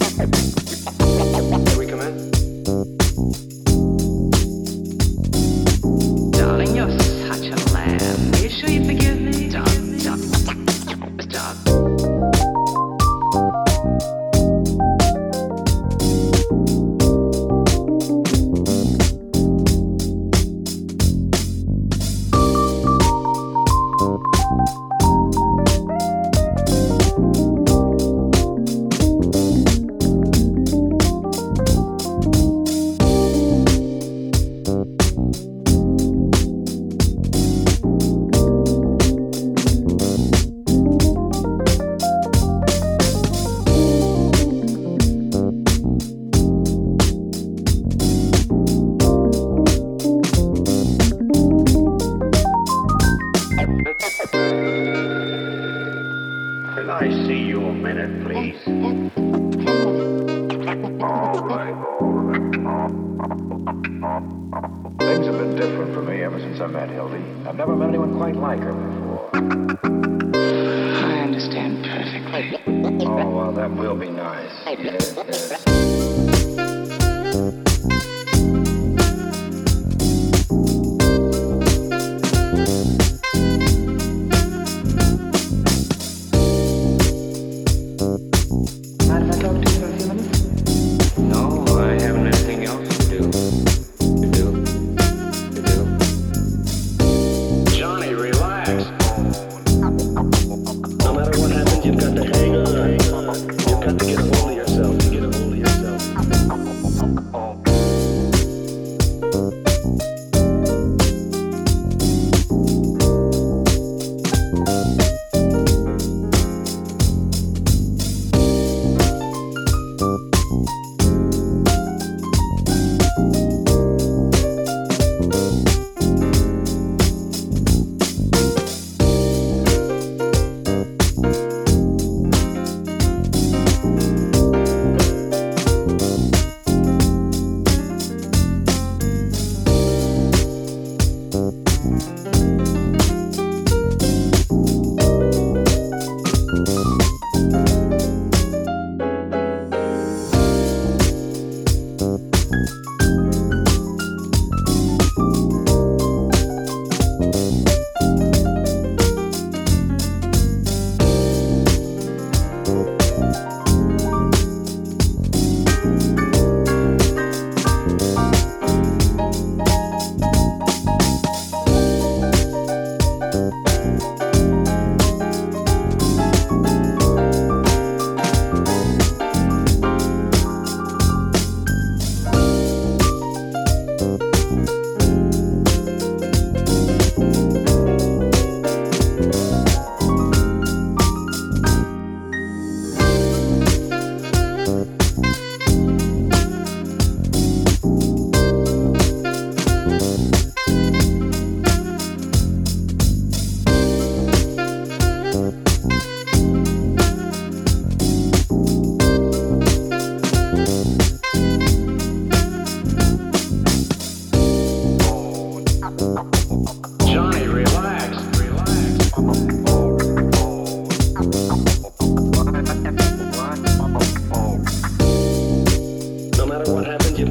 i Everything.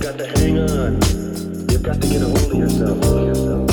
got to hang on. You've got to get a hold of yourself. Hold of yourself.